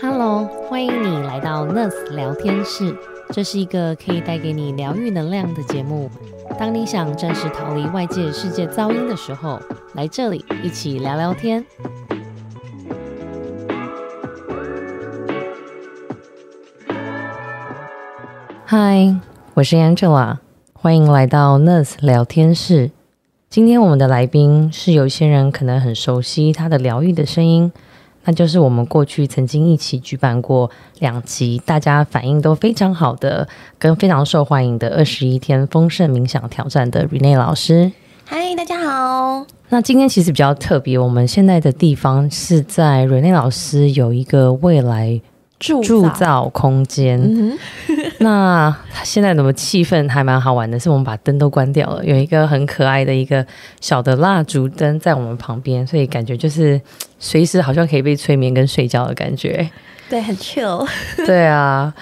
Hello，欢迎你来到 Nurse 聊天室。这是一个可以带给你疗愈能量的节目。当你想暂时逃离外界世界噪音的时候，来这里一起聊聊天。嗨，我是 Angela，欢迎来到 Nurse 聊天室。今天我们的来宾是有些人可能很熟悉他的疗愈的声音。那就是我们过去曾经一起举办过两集，大家反应都非常好的，跟非常受欢迎的二十一天丰盛冥想挑战的 Rene 老师。嗨，大家好。那今天其实比较特别，我们现在的地方是在 Rene 老师有一个未来。铸造空间，那现在怎么气氛还蛮好玩的？是我们把灯都关掉了，有一个很可爱的一个小的蜡烛灯在我们旁边，所以感觉就是随时好像可以被催眠跟睡觉的感觉。对，很 chill。对啊。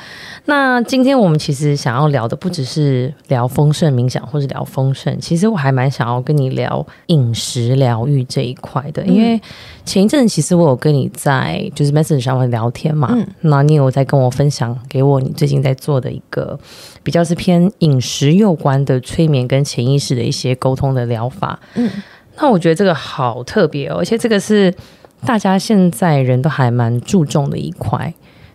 那今天我们其实想要聊的不只是聊丰盛冥想，或是聊丰盛，其实我还蛮想要跟你聊饮食疗愈这一块的。因为前一阵其实我有跟你在就是 message 上面聊天嘛，那你有在跟我分享给我你最近在做的一个比较是偏饮食有关的催眠跟潜意识的一些沟通的疗法。嗯，那我觉得这个好特别哦，而且这个是大家现在人都还蛮注重的一块。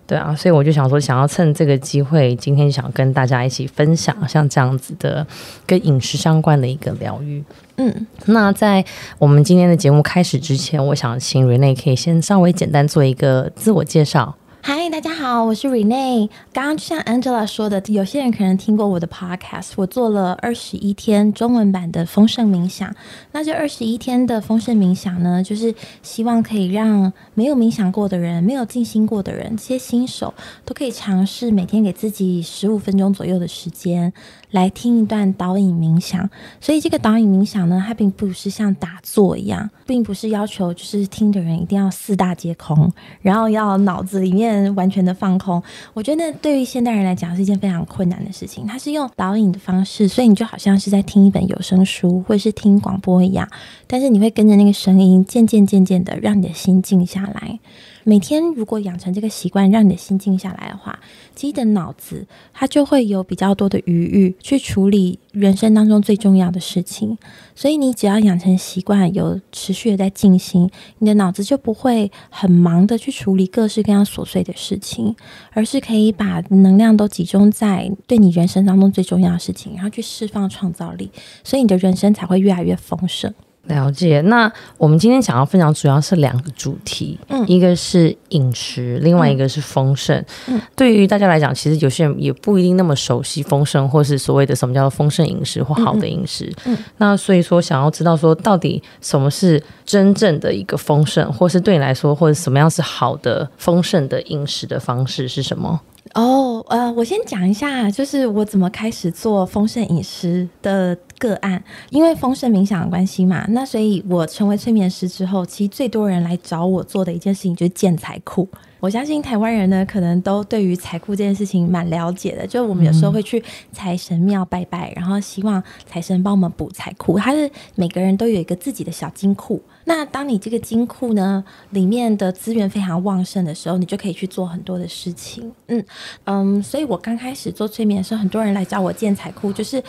对啊，所以我就想说，想要趁这个机会，今天想跟大家一起分享像这样子的跟饮食相关的一个疗愈。嗯，那在我们今天的节目开始之前，我想请 Rene 可以先稍微简单做一个自我介绍。嗨，大家好，我是 Rene。刚刚就像 Angela 说的，有些人可能听过我的 Podcast，我做了二十一天中文版的丰盛冥想。那这二十一天的丰盛冥想呢，就是希望可以让没有冥想过的人、没有静心过的人，这些新手都可以尝试每天给自己十五分钟左右的时间。来听一段导引冥想，所以这个导引冥想呢，它并不是像打坐一样，并不是要求就是听的人一定要四大皆空，然后要脑子里面完全的放空。我觉得对于现代人来讲是一件非常困难的事情。它是用导引的方式，所以你就好像是在听一本有声书或者是听广播一样，但是你会跟着那个声音，渐渐渐渐的让你的心静下来。每天如果养成这个习惯，让你的心静下来的话，其实的脑子它就会有比较多的余裕去处理人生当中最重要的事情。所以你只要养成习惯，有持续的在进行，你的脑子就不会很忙的去处理各式各样琐碎的事情，而是可以把能量都集中在对你人生当中最重要的事情，然后去释放创造力，所以你的人生才会越来越丰盛。了解，那我们今天想要分享主要是两个主题，嗯，一个是饮食，另外一个是丰盛。嗯，对于大家来讲，其实有些人也不一定那么熟悉丰盛，或是所谓的什么叫做丰盛饮食或好的饮食。嗯，那所以说想要知道说到底什么是真正的一个丰盛，或是对你来说，或者什么样是好的丰盛的饮食的方式是什么？哦，呃，我先讲一下，就是我怎么开始做丰盛饮食的个案。因为丰盛冥想的关系嘛，那所以我成为催眠师之后，其实最多人来找我做的一件事情就是建财库。我相信台湾人呢，可能都对于财库这件事情蛮了解的。就是我们有时候会去财神庙拜拜，然后希望财神帮我们补财库。它是每个人都有一个自己的小金库。那当你这个金库呢里面的资源非常旺盛的时候，你就可以去做很多的事情。嗯嗯，所以我刚开始做催眠的时候，很多人来找我建财库，就是。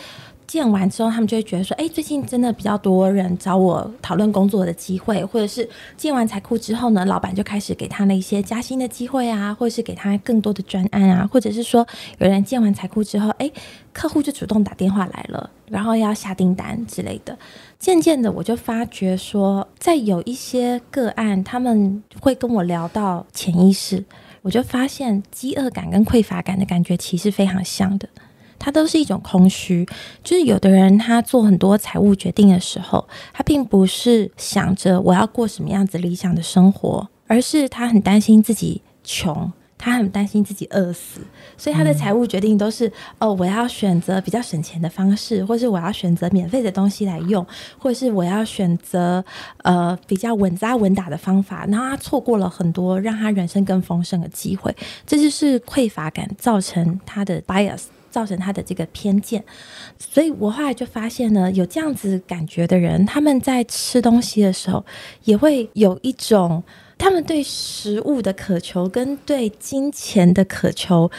建完之后，他们就会觉得说：“哎，最近真的比较多人找我讨论工作的机会，或者是建完财库之后呢，老板就开始给他那一些加薪的机会啊，或者是给他更多的专案啊，或者是说有人建完财库之后，哎，客户就主动打电话来了，然后要下订单之类的。渐渐的，我就发觉说，在有一些个案，他们会跟我聊到潜意识，我就发现饥饿感跟匮乏感的感觉其实非常像的。”它都是一种空虚，就是有的人他做很多财务决定的时候，他并不是想着我要过什么样子理想的生活，而是他很担心自己穷，他很担心自己饿死，所以他的财务决定都是哦，我要选择比较省钱的方式，或是我要选择免费的东西来用，或者是我要选择呃比较稳扎稳打的方法，然后他错过了很多让他人生更丰盛的机会，这就是匮乏感造成他的 bias。造成他的这个偏见，所以我后来就发现呢，有这样子感觉的人，他们在吃东西的时候，也会有一种，他他们对食物的渴求跟对金钱的渴求，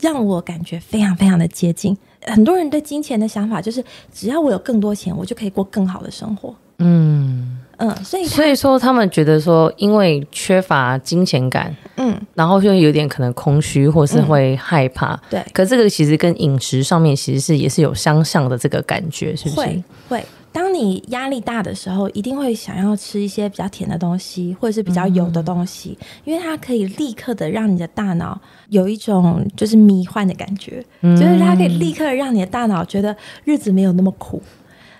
让我感觉非常非常的接近。很多人对金钱的想法就是，只要我有更多钱，我就可以过更好的生活。嗯，嗯，所以所以说他们觉得说，因为缺乏金钱感，嗯，然后就有点可能空虚，或是会害怕。对，可这个其实跟饮食上面其实是也是有相像的这个感觉，是不是会？会。当你压力大的时候，一定会想要吃一些比较甜的东西，或者是比较油的东西，因为它可以立刻的让你的大脑有一种就是迷幻的感觉，嗯就是它可以立刻让你的大脑觉得日子没有那么苦。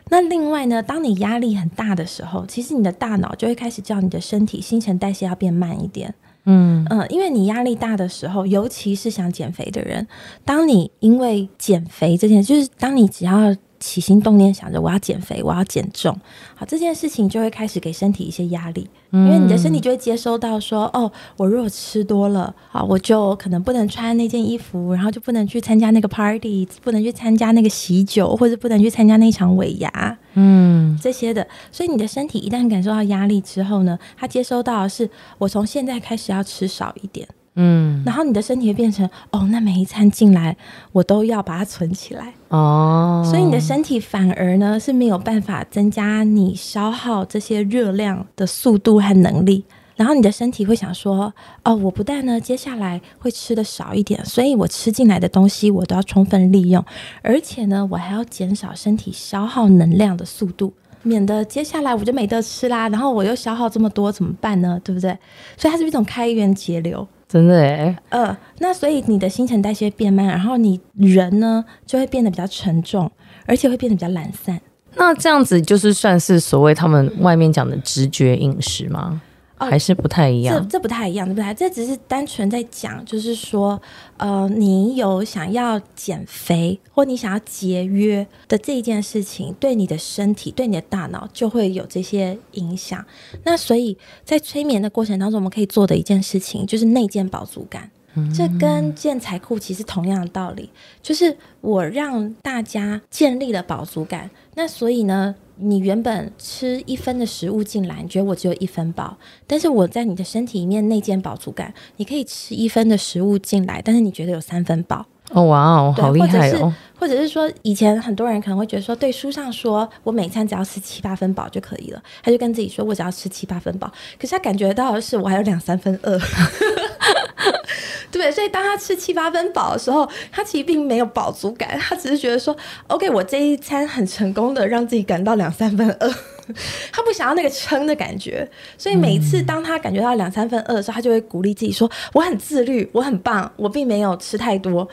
那另外呢，当你压力很大的时候，其实你的大脑就会开始叫你的身体新陈代谢要变慢一点。嗯。嗯，因为你压力大的时候，尤其是想减肥的人，当你因为减肥这件事，就是当你只要起心动念想着我要减肥，我要减重，好这件事情就会开始给身体一些压力，因为你的身体就会接收到说，哦，我如果吃多了，好，我就可能不能穿那件衣服，然后就不能去参加那个 party，不能去参加那个喜酒，或者不能去参加那场尾牙，嗯。这些的，所以你的身体一旦感受到压力之后呢，它接收到的是我从现在开始要吃少一点，嗯然后你的身体会变成哦，那每一餐进来我都要把它存起来，哦，所以你的身体反而呢是没有办法增加你消耗这些热量的速度和能力。然后你的身体会想说：“哦，我不但呢接下来会吃的少一点，所以我吃进来的东西我都要充分利用，而且呢，我还要减少身体消耗能量的速度，免得接下来我就没得吃啦。然后我又消耗这么多怎么办呢？对不对？所以它是一种开源节流。真的哎，呃，那所以你的新陈代谢变慢，然后你人呢就会变得比较沉重，而且会变得比较懒散。那这样子就是算是所谓他们外面讲的直觉饮食吗？哦还是不太一这样？这这不太一样，对不对？这只是单纯在讲，就是说，呃，你有想要减肥或你想要节约的这一件事情，对你的身体、对你的大脑就会有这些影响。那所以在催眠的过程当中，我们可以做的一件事情就是内建饱足感。这跟建材库其实同样的道理，就是我让大家建立了饱足感，那所以呢，你原本吃一分的食物进来，你觉得我只有一分饱，但是我在你的身体里面内建饱足感，你可以吃一分的食物进来，但是你觉得有三分饱。哦，哇哦，好厉害哦！或者是说，以前很多人可能会觉得说，对书上说我每餐只要吃七八分饱就可以了，他就跟自己说我只要吃七八分饱，可是他感觉到的是我还有两三分饿。对？所以当他吃七八分饱的时候，他其实并没有饱足感，他只是觉得说，OK，我这一餐很成功的让自己感到两三分饿，他不想要那个撑的感觉。所以每一次当他感觉到两三分饿的时候，他就会鼓励自己说：“我很自律，我很棒，我并没有吃太多。”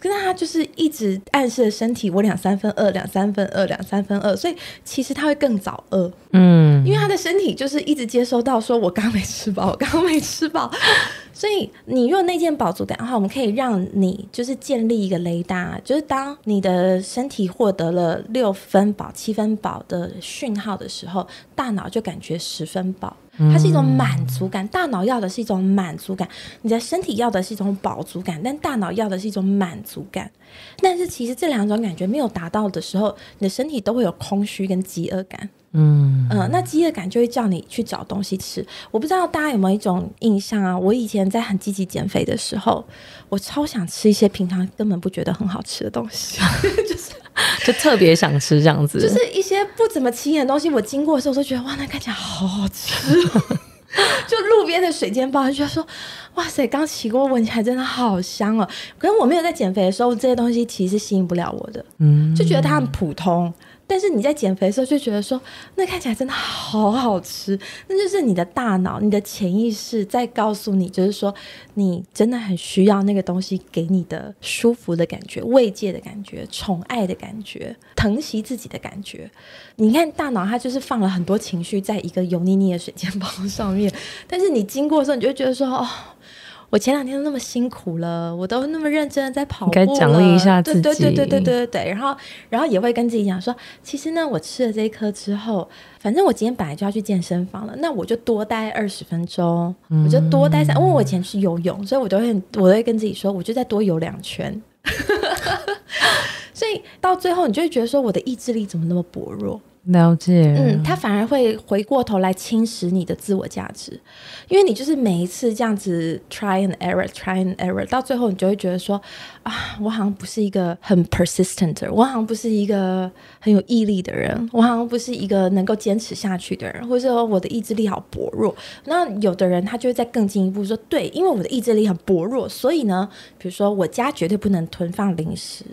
可是他就是一直暗示了身体：“我两三分饿，两三分饿，两三分饿。”所以其实他会更早饿。嗯，因为他的身体就是一直接收到说，我刚刚没吃饱，我刚刚没吃饱，所以你若内建饱足感的话，我们可以让你就是建立一个雷达，就是当你的身体获得了六分饱、七分饱的讯号的时候，大脑就感觉十分饱。它是一种满足感，大脑要的是一种满足感，你的身体要的是一种饱足感，但大脑要的是一种满足感。但是其实这两种感觉没有达到的时候，你的身体都会有空虚跟饥饿感。嗯嗯，那饥饿感就会叫你去找东西吃。我不知道大家有没有一种印象啊？我以前在很积极减肥的时候，我超想吃一些平常根本不觉得很好吃的东西，就是 就特别想吃这样子，就是一些不怎么起眼的东西。我经过的时候，我都觉得哇，那看起来好好吃哦。就路边的水煎包，就觉得说，哇塞，刚起锅闻起来真的好香哦。可是我没有在减肥的时候，这些东西其实吸引不了我的，嗯就觉得它很普通。但是你在减肥的时候就觉得说，那看起来真的好好吃，那就是你的大脑、你的潜意识在告诉你，就是说你真的很需要那个东西给你的舒服的感觉、慰藉的感觉、宠爱的感觉、疼惜自己的感觉。你看大脑它就是放了很多情绪在一个油腻腻的水煎包上面，但是你经过的时候，你就会觉得说，哦。我前两天都那么辛苦了，我都那么认真的在跑步。该奖励一下自己，对对对对对对。然后然后也会跟自己讲说，其实呢，我吃了这一颗之后，反正我今天本来就要去健身房了，那我就多待二十分钟，我就多待三。因为我以前去游泳，所以我都会，我都会跟自己说，我就再多游两圈。所以到最后你就会觉得说，我的意志力怎么那么薄弱。了解。嗯，他反而会回过头来侵蚀你的自我价值，因为你就是每一次这样子 try and error，try and error，到最后你就会觉得说啊，我好像不是一个很 persistent，我好像不是一个很有毅力的人，我好像不是一个能够坚持下去的人，或者说我的意志力好薄弱。那有的人他就会再更进一步说，对，因为我的意志力很薄弱，所以呢，比如说我家绝对不能囤放零食，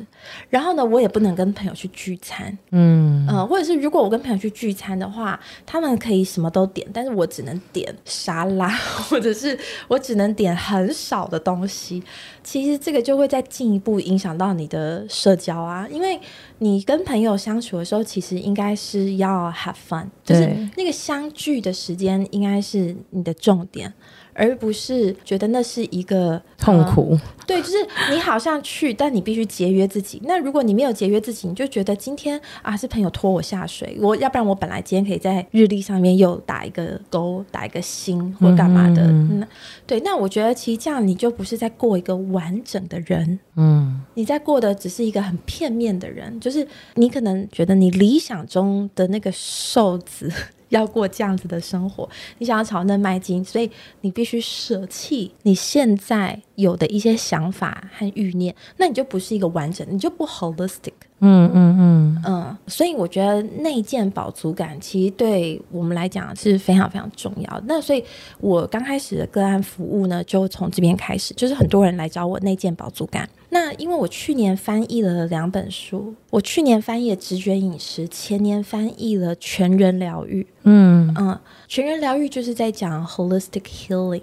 然后呢，我也不能跟朋友去聚餐，嗯呃，或者是如果我跟朋友去聚餐的话，他们可以什么都点，但是我只能点沙拉，或者是我只能点很少的东西。其实这个就会再进一步影响到你的社交啊，因为你跟朋友相处的时候，其实应该是要 have fun，就是那个相聚的时间应该是你的重点。而不是觉得那是一个痛苦，对，就是你好像去，但你必须节约自己。那如果你没有节约自己，你就觉得今天啊是朋友拖我下水，我要不然我本来今天可以在日历上面又打一个勾，打一个星或干嘛的。嗯，对。那我觉得其实这样你就不是在过一个完整的人，嗯，你在过的只是一个很片面的人，就是你可能觉得你理想中的那个瘦子。要过这样子的生活，你想要朝那迈进，所以你必须舍弃你现在有的一些想法和欲念，那你就不是一个完整，你就不 holistic。嗯嗯嗯嗯，所以我觉得内建饱足感其实对我们来讲是非常非常重要。那所以我刚开始的个案服务呢，就从这边开始，就是很多人来找我内建饱足感。那因为我去年翻译了两本书，我去年翻译了直觉饮食，前年翻译了全人疗愈。嗯嗯，全人疗愈就是在讲 holistic healing。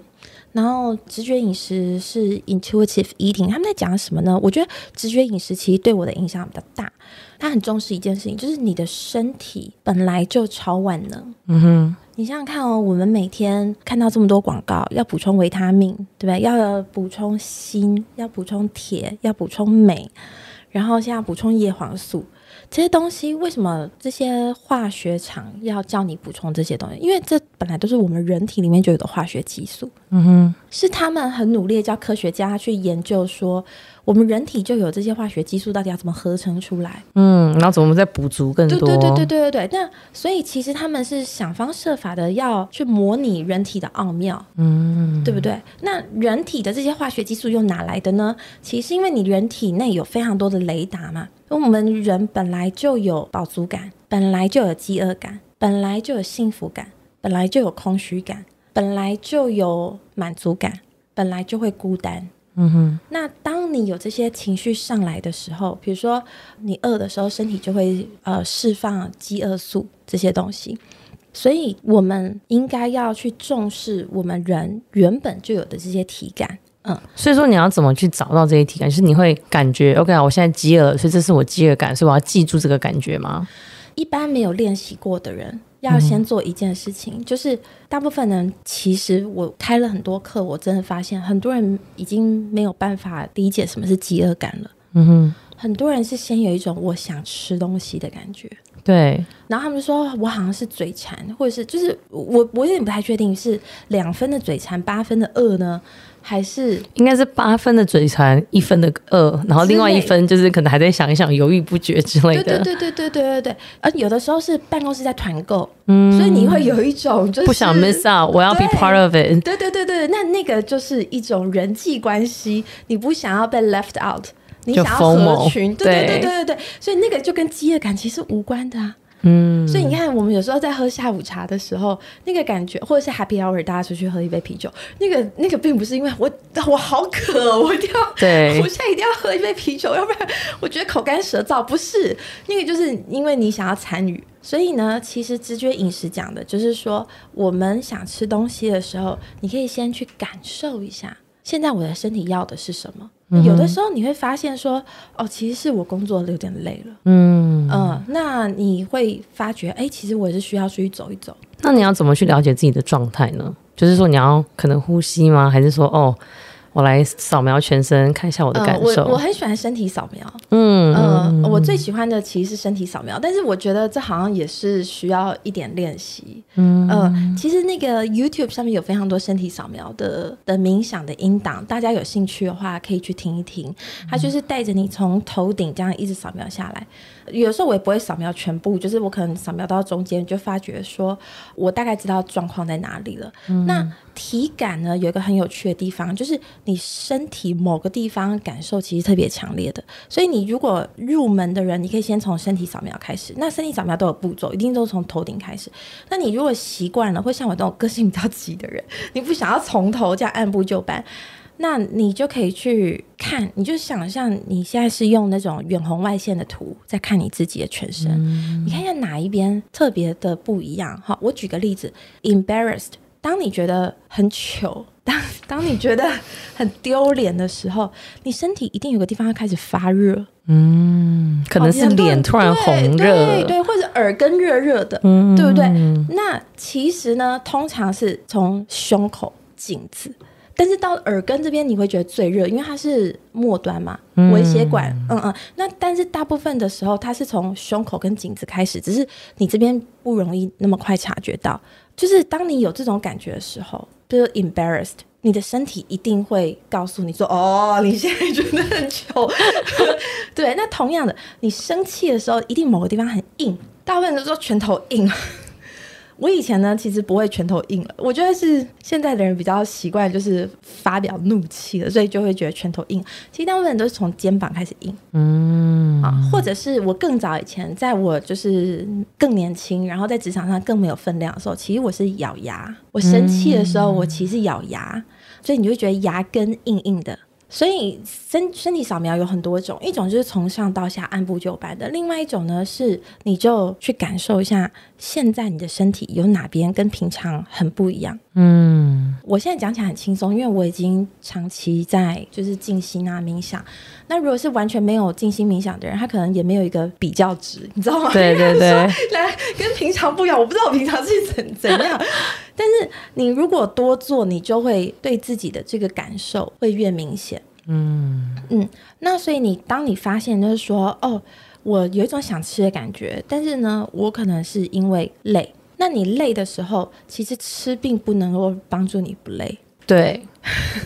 然后直觉饮食是 intuitive eating，他们在讲什么呢？我觉得直觉饮食其实对我的影响比较大。他很重视一件事情，就是你的身体本来就超万能。嗯哼，你想想看哦，我们每天看到这么多广告，要补充维他命，对不对？要补充锌，要补充铁，要补充镁，然后现在补充叶黄素。这些东西为什么这些化学厂要叫你补充这些东西？因为这本来都是我们人体里面就有的化学激素。嗯哼，是他们很努力叫科学家去研究说，我们人体就有这些化学激素，到底要怎么合成出来？嗯，然后怎么再补足更多？对对对对对对对。那所以其实他们是想方设法的要去模拟人体的奥妙，嗯，对不对？那人体的这些化学激素又哪来的呢？其实因为你人体内有非常多的雷达嘛。我们人本来就有饱足感，本来就有饥饿感，本来就有幸福感，本来就有空虚感，本来就有满足感，本来就会孤单。嗯哼。那当你有这些情绪上来的时候，比如说你饿的时候，身体就会呃释放饥饿素这些东西。所以我们应该要去重视我们人原本就有的这些体感。嗯，所以说你要怎么去找到这些体感？就是你会感觉 OK 啊，我现在饥饿，所以这是我饥饿感，所以我要记住这个感觉吗？一般没有练习过的人，要先做一件事情，嗯、就是大部分人其实我开了很多课，我真的发现很多人已经没有办法理解什么是饥饿感了。嗯哼，很多人是先有一种我想吃东西的感觉。对，然后他们说我好像是嘴馋，或者是就是我我有点不太确定是两分的嘴馋，八分的饿呢，还是应该是八分的嘴馋，一分的饿，然后另外一分就是可能还在想一想，犹豫不决之类的。对对对对对对对对。而有的时候是办公室在团购，嗯，所以你会有一种就是不想 miss out，我要 be part of it。对对对对，那那个就是一种人际关系，你不想要被 left out。你想要合群，对对对对对对，所以那个就跟饥饿感其实无关的啊。嗯，所以你看，我们有时候在喝下午茶的时候，那个感觉，或者是 Happy Hour，大家出去喝一杯啤酒，那个那个并不是因为我我好渴，我一定要，对，我现在一定要喝一杯啤酒，要不然我觉得口干舌燥。不是，那个就是因为你想要参与。所以呢，其实直觉饮食讲的就是说，我们想吃东西的时候，你可以先去感受一下，现在我的身体要的是什么。有的时候你会发现说，哦，其实是我工作有点累了，嗯嗯，那你会发觉，哎，其实我是需要出去走一走。那你要怎么去了解自己的状态呢？就是说你要可能呼吸吗？还是说，哦，我来扫描全身，看一下我的感受。我我很喜欢身体扫描，嗯嗯、我最喜欢的其实是身体扫描，但是我觉得这好像也是需要一点练习。嗯、呃其实那个 YouTube 上面有非常多身体扫描的的冥想的音档，大家有兴趣的话可以去听一听。它就是带着你从头顶这样一直扫描下来。有时候我也不会扫描全部，就是我可能扫描到中间就发觉说，我大概知道状况在哪里了。那体感呢，有一个很有趣的地方，就是你身体某个地方感受其实特别强烈的。所以你如果入门的人，你可以先从身体扫描开始。那身体扫描都有步骤，一定都是从头顶开始。那你如果习惯了，会像我这种个性比较急的人，你不想要从头这样按部就班。那你就可以去看，你就想象你现在是用那种远红外线的图在看你自己的全身，你看一下哪一边特别的不一样。好，我举个例子，embarrassed，当你觉得很糗，当当你觉得很丢脸的时候，你身体一定有个地方要开始发热，嗯，可能是脸突然红热，对，或者耳根热热的，嗯。对不对？那其实呢，通常是从胸口、颈子，但是到耳根这边你会觉得最热，因为它是末端嘛，微血管，嗯嗯。那但是大部分的时候，它是从胸口跟颈子开始，只是你这边不容易那么快察觉到。就是当你有这种感觉的时候，比如 embarrassed。你的身体一定会告诉你说：“哦，你现在觉得很糗。”对，那同样的，你生气的时候，一定某个地方很硬，大部分都说拳头硬。我以前呢，其实不会拳头硬了，我觉得是现在的人比较习惯就是发表怒气了，所以就会觉得拳头硬。其实大部分人都是从肩膀开始硬，嗯啊，或者是我更早以前，在我就是更年轻，然后在职场上更没有分量的时候，其实我是咬牙，我生气的时候，我其实咬牙，所以你就会觉得牙根硬硬的。所以身身体扫描有很多种，一种就是从上到下按部就班的，另外一种呢是你就去感受一下现在你的身体有哪边跟平常很不一样。嗯我现在讲起来很轻松，因为我已经长期在就是静心啊冥想。那如果是完全没有静心冥想的人，他可能也没有一个比较值，你知道吗？对对对，来跟平常不一样，我不知道我平常是怎怎样，但是你如果多做，你就会对自己的这个感受会越明显。嗯嗯，那所以你当你发现就是说，哦，我有一种想吃的感觉，但是呢，我可能是因为累。那你累的时候，其实吃并不能够帮助你不累。对，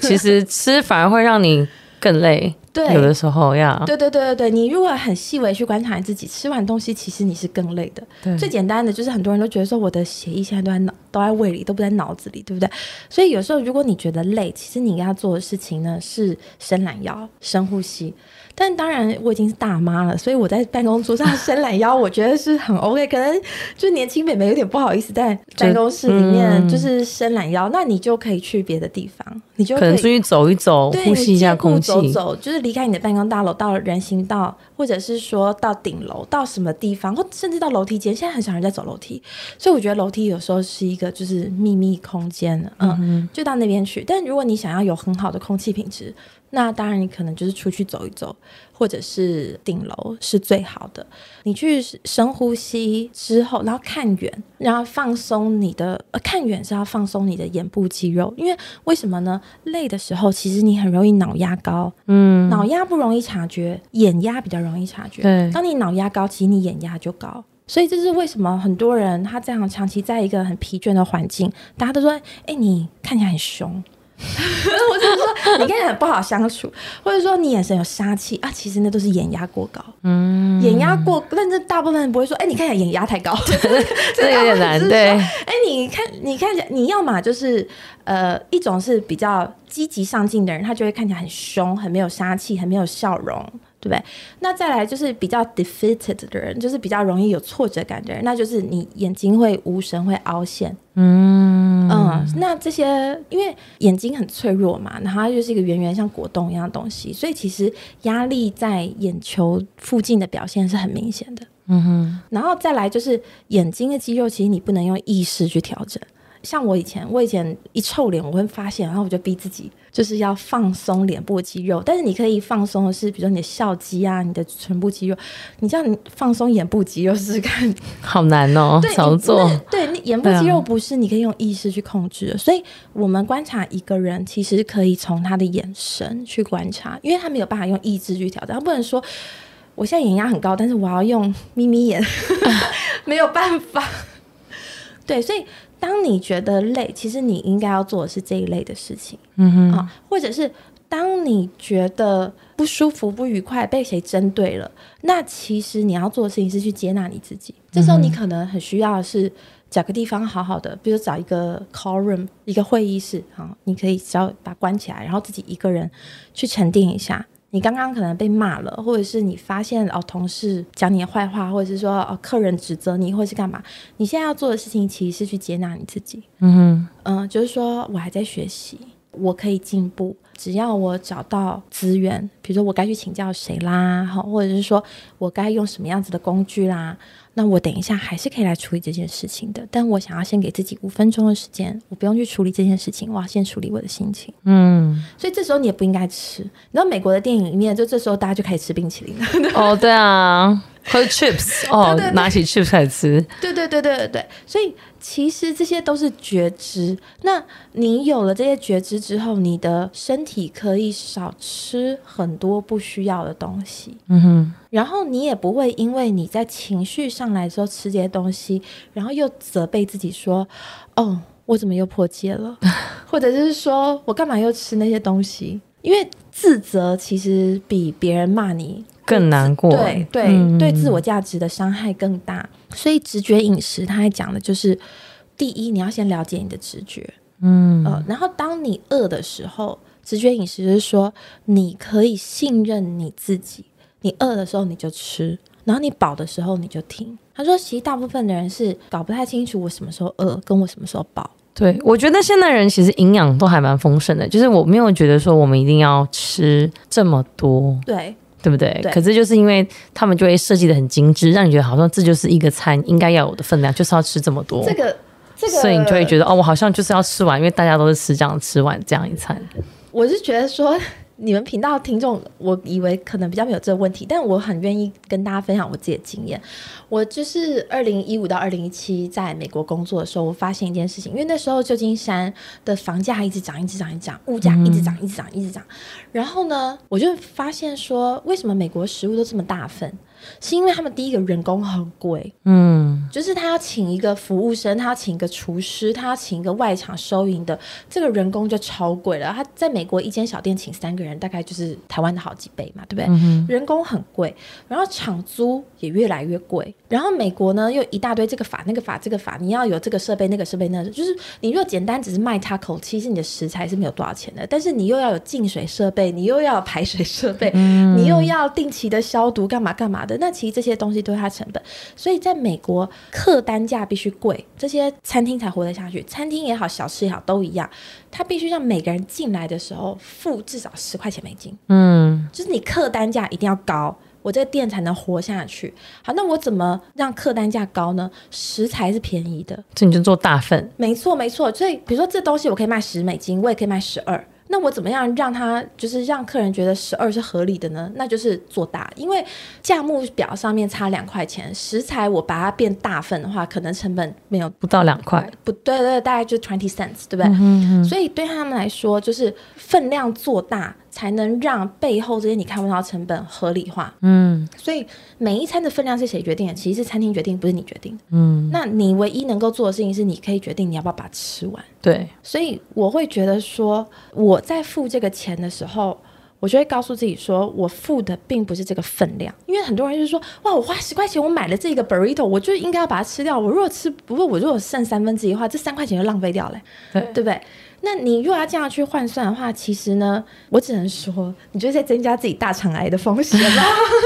其实吃反而会让你更累，对有的时候呀，对对对对对，你如果很细微去观察你自己，吃完东西其实你是更累的。最简单的就是很多人都觉得说我的血液现在都在脑都在胃里，都不在脑子里，对不对？所以有时候如果你觉得累，其实你要做的事情呢是伸懒腰、深呼吸。但当然我已经是大妈了，所以我在办公桌上伸懒腰，我觉得是很 OK。可能就年轻妹妹有点不好意思在办公室里面嗯就是伸懒腰，那你就可以去别的地方，你就可能出去走一走，呼吸一下空气，走走，就是离开你的办公大楼，到人行道，或者是说到顶楼，到什么地方，或甚至到楼梯间。现在很少人在走楼梯，所以我觉得楼梯有时候是一个就是秘密空间，嗯，就到那边去。但如果你想要有很好的空气品质，那当然你可能就是出去走一走，或者是顶楼是最好的。你去深呼吸之后，然后看远，然后放松你的，呃，看远是要放松你的眼部肌肉，因为为什么呢？累的时候，其实你很容易脑压高，嗯，脑压不容易察觉，眼压比较容易察觉。对当你脑压高，其实你眼压就高。所以这是为什么很多人他这样长期在一个很疲倦的环境，大家都说：“哎、你看起来很凶。”或者是说你看起来很不好相处，或者说你眼神有杀气啊，其实那都是眼压过高。嗯，眼压过，但是大部分人不会说，哎、你看起来眼压太高，这有点难，对，哎、你看，你看起来，你要么就是呃，一种是比较积极上进的人，他就会看起来很凶，很没有杀气，很没有笑容，对不对？那再来就是比较 defeated 的人，就是比较容易有挫折感的人，那就是你眼睛会无神，会凹陷。嗯嗯，那这些因为眼睛很脆弱嘛，然后它就是一个圆圆像果冻一样的东西，所以其实压力在眼球附近的表现是很明显的。嗯哼，然后再来就是眼睛的肌肉，其实你不能用意识去调整，像我以前，我以前一臭脸，我会发现，然后我就逼自己就是要放松脸部肌肉。但是你可以放松的是，比如说你的笑肌啊，你的唇部肌肉。你这样放松眼部肌肉试试看，好难哦，操作。对，那眼部肌肉不是你可以用意识去控制的。所以我们观察一个人，其实可以从他的眼神去观察，因为他没有办法用意志去调整。他不能说我现在眼压很高，但是我要用眯眯眼，没有办法。对，所以。当你觉得累，其实你应该要做的是这一类的事情，嗯哼啊，或者是当你觉得不舒服、不愉快，被谁针对了，那其实你要做的事情是去接纳你自己。这时候你可能很需要的是找个地方好好的，比如找一个 call room，一个会议室啊，你可以只要把它关起来，然后自己一个人去沉淀一下。你刚刚可能被骂了，或者是你发现哦同事讲你的坏话，或者是说哦客人指责你，或者是干嘛？你现在要做的事情其实是去接纳你自己。嗯哼，嗯，就是说我还在学习，我可以进步，只要我找到资源，比如说我该去请教谁啦，好，或者是说我该用什么样子的工具啦。那我等一下还是可以来处理这件事情的，但我想要先给自己五分钟的时间，我不用去处理这件事情，我要先处理我的心情。嗯，所以这时候你也不应该吃。你知道美国的电影里面，就这时候大家就开始吃冰淇淋了。哦，对啊。喝 chips 哦，拿起 chips 来吃。对对对对对对，所以其实这些都是觉知。那你有了这些觉知之后，你的身体可以少吃很多不需要的东西。嗯哼。然后你也不会因为你在情绪上来之后吃这些东西，然后又责备自己说：“哦，我怎么又破戒了？” 或者就是说我干嘛又吃那些东西？因为自责其实比别人骂你。更难过，对对对，自我价值的伤害更大。所以直觉饮食，它还讲的就是，第一，你要先了解你的直觉，嗯呃，然后当你饿的时候，直觉饮食就是说，你可以信任你自己，你饿的时候你就吃，然后你饱的时候你就停。他说，其实大部分的人是搞不太清楚我什么时候饿，跟我什么时候饱。对我觉得现代人其实营养都还蛮丰盛的，就是我没有觉得说我们一定要吃这么多。对。对不对？可是就是因为他们就会设计的很精致，让你觉得好像这就是一个餐应该要有的分量，就是要吃这么多。这个，这个，所以你就会觉得哦，我好像就是要吃完，因为大家都是吃这样吃完这样一餐。我是觉得说。你们频道听众，我以为可能比较没有这个问题，但我很愿意跟大家分享我自己的经验。我就是二零一五到二零一七在美国工作的时候，我发现一件事情，因为那时候旧金山的房价一直涨，一直涨，一直涨，物价一直涨，一直涨，一直涨。然后呢，我就发现说，为什么美国食物都这么大份？是因为他们第一个人工很贵，嗯，就是他要请一个服务生，他要请一个厨师，他要请一个外场收银的，这个人工就超贵了。他在美国一间小店请三个人，大概就是台湾的好几倍嘛，对不对？人工很贵，然后场租也越来越贵。然后美国呢又一大堆这个法那个法这个法，你要有这个设备那个设备，那就是你若简单只是卖 taco，其实你的食材是没有多少钱的。但是你又要有净水设备，你又要排水设备，你又要定期的消毒，干嘛干嘛的。那其实这些东西都是它成本，所以在美国客单价必须贵，这些餐厅才活得下去。餐厅也好，小吃也好，都一样，它必须让每个人进来的时候付至少十块钱美金。嗯，就是你客单价一定要高。我这个店才能活下去。好，那我怎么让客单价高呢？食材是便宜的，这你就做大份。没错，没错。所以，比如说这东西我可以卖十美金，我也可以卖十二。那我怎么样让他就是让客人觉得十二是合理的呢？那就是做大，因为价目表上面差两块钱，食材我把它变大份的话，可能成本没有不到两块，不对对，大概就 twenty cents，对不对？所以对他们来说，就是分量做大。才能让背后这些你看不到成本合理化。嗯，所以每一餐的分量是谁决定的？其实是餐厅决定，不是你决定的。嗯，那你唯一能够做的事情是，你可以决定你要不要把它吃完。对，所以我会觉得说，我在付这个钱的时候，我就会告诉自己说，我付的并不是这个分量。因为很多人就是说，哇，我花十块钱我买了这个 burrito，我就应该要把它吃掉。我如果吃，不过我如果剩三分之一的话，这三块钱就浪费掉了，对对不对？那你如果要这样去换算的话，其实呢，我只能说，你就是在增加自己大肠癌的风险了。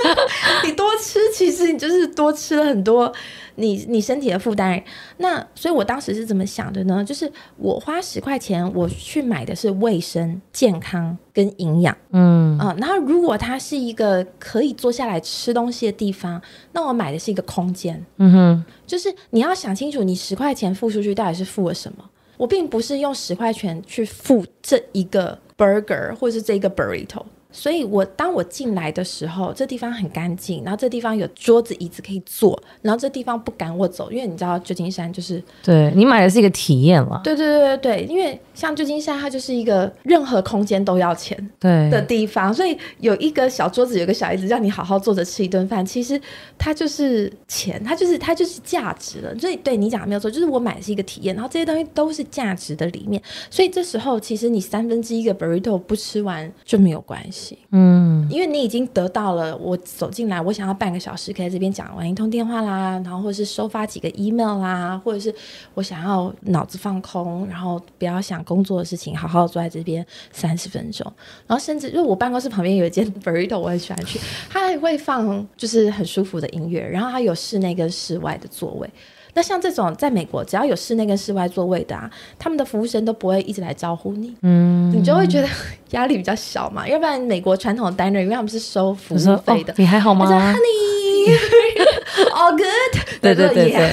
你多吃，其实你就是多吃了很多你你身体的负担。那所以我当时是怎么想的呢？就是我花十块钱，我去买的是卫生、健康跟营养。嗯啊，然后如果它是一个可以坐下来吃东西的地方，那我买的是一个空间。嗯哼，就是你要想清楚，你十块钱付出去到底是付了什么。我并不是用十块钱去付这一个 burger 或是这一个 burrito。所以，我当我进来的时候，这地方很干净，然后这地方有桌子椅子可以坐，然后这地方不赶我走，因为你知道旧金山就是对你买的是一个体验了，对对对对对，因为像旧金山它就是一个任何空间都要钱对的地方，所以有一个小桌子，有个小椅子，让你好好坐着吃一顿饭，其实它就是钱，它就是它就是价值了。所以对你讲的没有错，就是我买的是一个体验，然后这些东西都是价值的里面，所以这时候其实你三分之一个 burrito 不吃完就没有关系。嗯，因为你已经得到了，我走进来，我想要半个小时可以在这边讲完一通电话啦，然后或者是收发几个 email 啦，或者是我想要脑子放空，然后不要想工作的事情，好好坐在这边三十分钟，然后甚至因为我办公室旁边有一间 burrito，我很喜欢去，它还会放就是很舒服的音乐，然后它有室内跟室外的座位。那像这种在美国，只要有室内跟室外座位的啊，他们的服务生都不会一直来招呼你，嗯，你就会觉得 压力比较小嘛。要不然美国传统的 diner，因为他们是收服务费的，你还好吗？Honey，all good？对对对对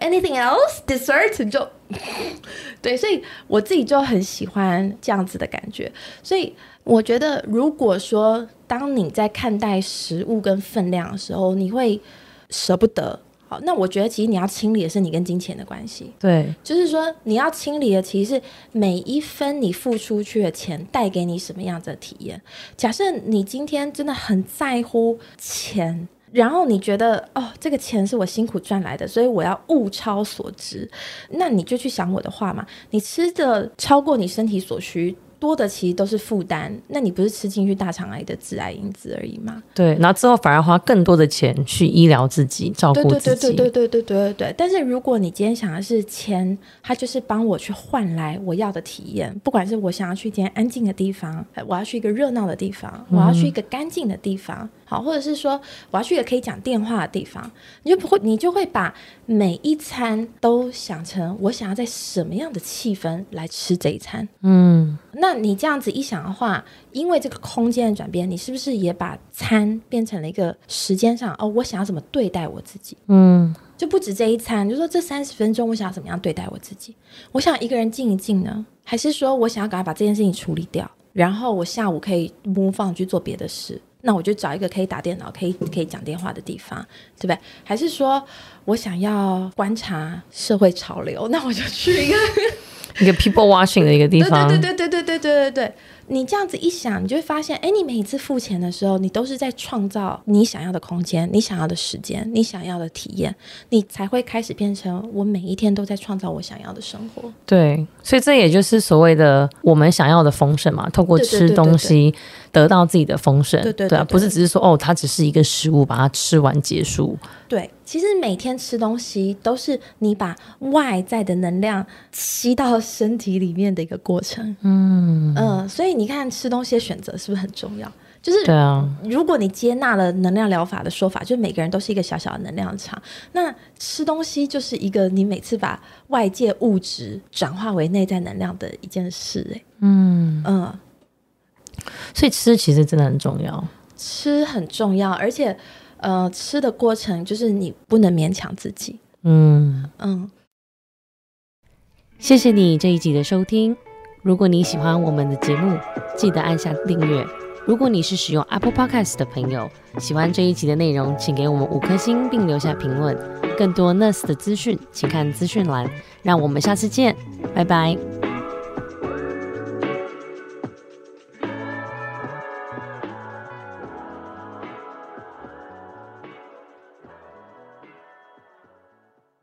，Anything else? Dessert 就对，所以我自己就很喜欢这样子的感觉。所以我觉得，如果说当你在看待食物跟分量的时候，你会舍不得。好，那我觉得其实你要清理的是你跟金钱的关系，对，就是说你要清理的其实是每一分你付出去的钱带给你什么样子的体验。假设你今天真的很在乎钱，然后你觉得哦，这个钱是我辛苦赚来的，所以我要物超所值，那你就去想我的话嘛，你吃的超过你身体所需。多的其实都是负担，那你不是吃进去大肠癌的致癌因子而已吗？对，然后之后反而花更多的钱去医疗自己，照顾自己。对对对对对对对对对。但是如果你今天想的是钱，它就是帮我去换来我要的体验，不管是我想要去一间安静的地方，我要去一个热闹的地方，我要去一个干净的地方。好，或者是说我要去一个可以讲电话的地方，你就不会，你就会把每一餐都想成我想要在什么样的气氛来吃这一餐。嗯，那你这样子一想的话，因为这个空间的转变，你是不是也把餐变成了一个时间上哦？我想要怎么对待我自己？嗯，就不止这一餐，就说这三十分钟我想要怎么样对待我自己？我想一个人静一静呢，还是说我想要赶快把这件事情处理掉，然后我下午可以 move on 去做别的事？那我就找一个可以打电脑、可以可以讲电话的地方，对不对？还是说我想要观察社会潮流，那我就去一个一个 people watching 的一个地方。对对对对对对对对对。你这样子一想，你就会发现，哎，你每一次付钱的时候，你都是在创造你想要的空间、你想要的时间、你想要的体验，你才会开始变成我每一天都在创造我想要的生活。对，所以这也就是所谓的我们想要的丰盛嘛，透过吃东西得到自己的丰盛。对对对，不是只是说哦，它只是一个食物，把它吃完结束。对，其实每天吃东西都是你把外在的能量吸到身体里面的一个过程。嗯嗯，所以。你看吃东西的选择是不是很重要？就是对啊，如果你接纳了能量疗法的说法，就是每个人都是一个小小的能量场，那吃东西就是一个你每次把外界物质转化为内在能量的一件事。哎，嗯嗯，所以吃其实真的很重要，吃很重要，而且呃，吃的过程就是你不能勉强自己。嗯嗯，谢谢你这一集的收听。如果你喜欢我们的节目，记得按下订阅。如果你是使用 Apple Podcast 的朋友，喜欢这一集的内容，请给我们五颗星并留下评论。更多 Nurse 的资讯，请看资讯栏。让我们下次见，拜拜。